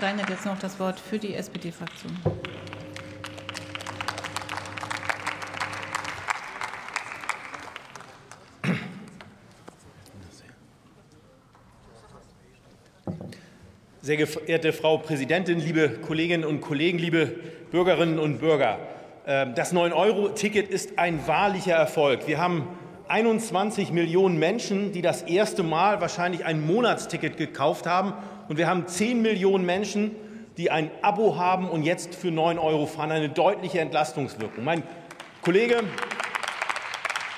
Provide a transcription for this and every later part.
Stein hat jetzt noch das Wort für die SPD-Fraktion. Sehr geehrte Frau Präsidentin, liebe Kolleginnen und Kollegen, liebe Bürgerinnen und Bürger! Ähm, das 9-Euro-Ticket ist ein wahrlicher Erfolg. Wir haben 21 Millionen Menschen, die das erste Mal wahrscheinlich ein Monatsticket gekauft haben. Und wir haben 10 Millionen Menschen, die ein Abo haben und jetzt für 9 Euro fahren. Eine deutliche Entlastungswirkung. Mein Kollege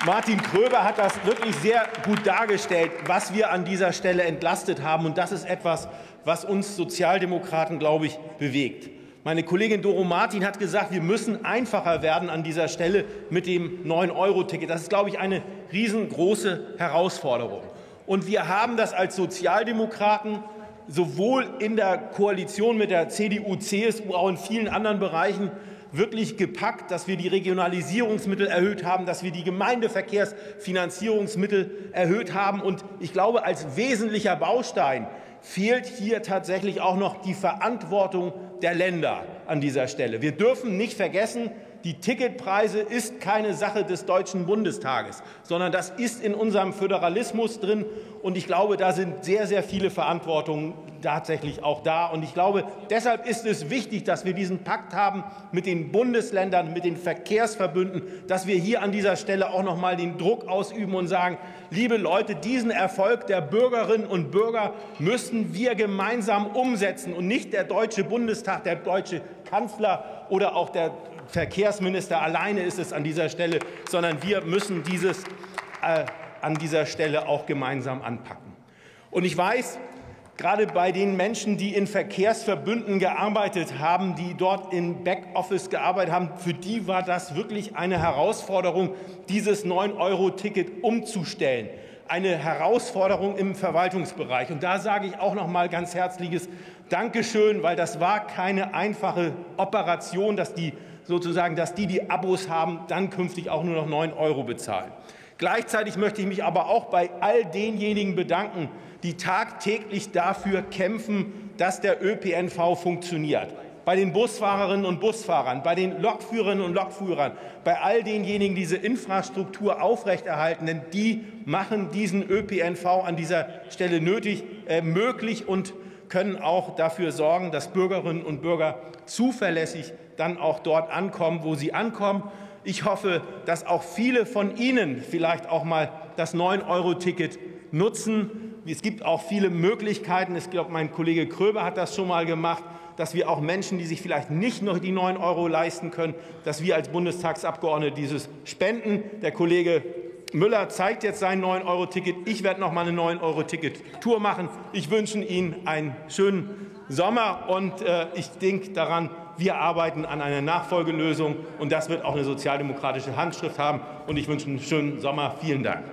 Martin Kröber hat das wirklich sehr gut dargestellt, was wir an dieser Stelle entlastet haben. Und das ist etwas, was uns Sozialdemokraten, glaube ich, bewegt. Meine Kollegin Doro Martin hat gesagt, wir müssen einfacher werden an dieser Stelle mit dem 9-Euro-Ticket. Das ist, glaube ich, eine riesengroße Herausforderung. Und wir haben das als Sozialdemokraten sowohl in der Koalition mit der CDU, CSU, auch in vielen anderen Bereichen wirklich gepackt, dass wir die Regionalisierungsmittel erhöht haben, dass wir die Gemeindeverkehrsfinanzierungsmittel erhöht haben. Und ich glaube, als wesentlicher Baustein fehlt hier tatsächlich auch noch die Verantwortung der Länder an dieser Stelle. Wir dürfen nicht vergessen, die Ticketpreise ist keine Sache des Deutschen Bundestages, sondern das ist in unserem Föderalismus drin. Und ich glaube, da sind sehr, sehr viele Verantwortungen tatsächlich auch da. Und ich glaube, deshalb ist es wichtig, dass wir diesen Pakt haben mit den Bundesländern, mit den Verkehrsverbünden, dass wir hier an dieser Stelle auch noch mal den Druck ausüben und sagen, liebe Leute, diesen Erfolg der Bürgerinnen und Bürger müssen wir gemeinsam umsetzen und nicht der Deutsche Bundestag, der deutsche Kanzler oder auch der Verkehrsminister alleine ist es an dieser Stelle, sondern wir müssen dieses äh, an dieser Stelle auch gemeinsam anpacken. Und ich weiß, gerade bei den Menschen, die in Verkehrsverbünden gearbeitet haben, die dort im Backoffice gearbeitet haben, für die war das wirklich eine Herausforderung, dieses 9-Euro-Ticket umzustellen. Eine Herausforderung im Verwaltungsbereich. Und da sage ich auch noch mal ganz herzliches Dankeschön, weil das war keine einfache Operation, dass die sozusagen, dass die, die Abos haben, dann künftig auch nur noch 9 Euro bezahlen. Gleichzeitig möchte ich mich aber auch bei all denjenigen bedanken, die tagtäglich dafür kämpfen, dass der ÖPNV funktioniert. Bei den Busfahrerinnen und Busfahrern, bei den Lokführerinnen und Lokführern, bei all denjenigen, die diese Infrastruktur aufrechterhalten, denn die machen diesen ÖPNV an dieser Stelle nötig, äh, möglich und können auch dafür sorgen, dass Bürgerinnen und Bürger zuverlässig dann auch dort ankommen, wo sie ankommen. Ich hoffe, dass auch viele von Ihnen vielleicht auch mal das 9-Euro-Ticket nutzen. Es gibt auch viele Möglichkeiten. Ich glaube, mein Kollege Kröber hat das schon mal gemacht, dass wir auch Menschen, die sich vielleicht nicht noch die 9 Euro leisten können, dass wir als Bundestagsabgeordnete dieses spenden. Der Kollege Müller zeigt jetzt sein 9-Euro-Ticket. Ich werde noch mal eine 9-Euro-Ticket-Tour machen. Ich wünsche Ihnen einen schönen Sommer und äh, ich denke daran, wir arbeiten an einer Nachfolgelösung und das wird auch eine sozialdemokratische Handschrift haben. Und ich wünsche einen schönen Sommer. Vielen Dank.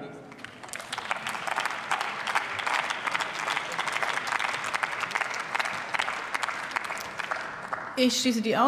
Ich schließe die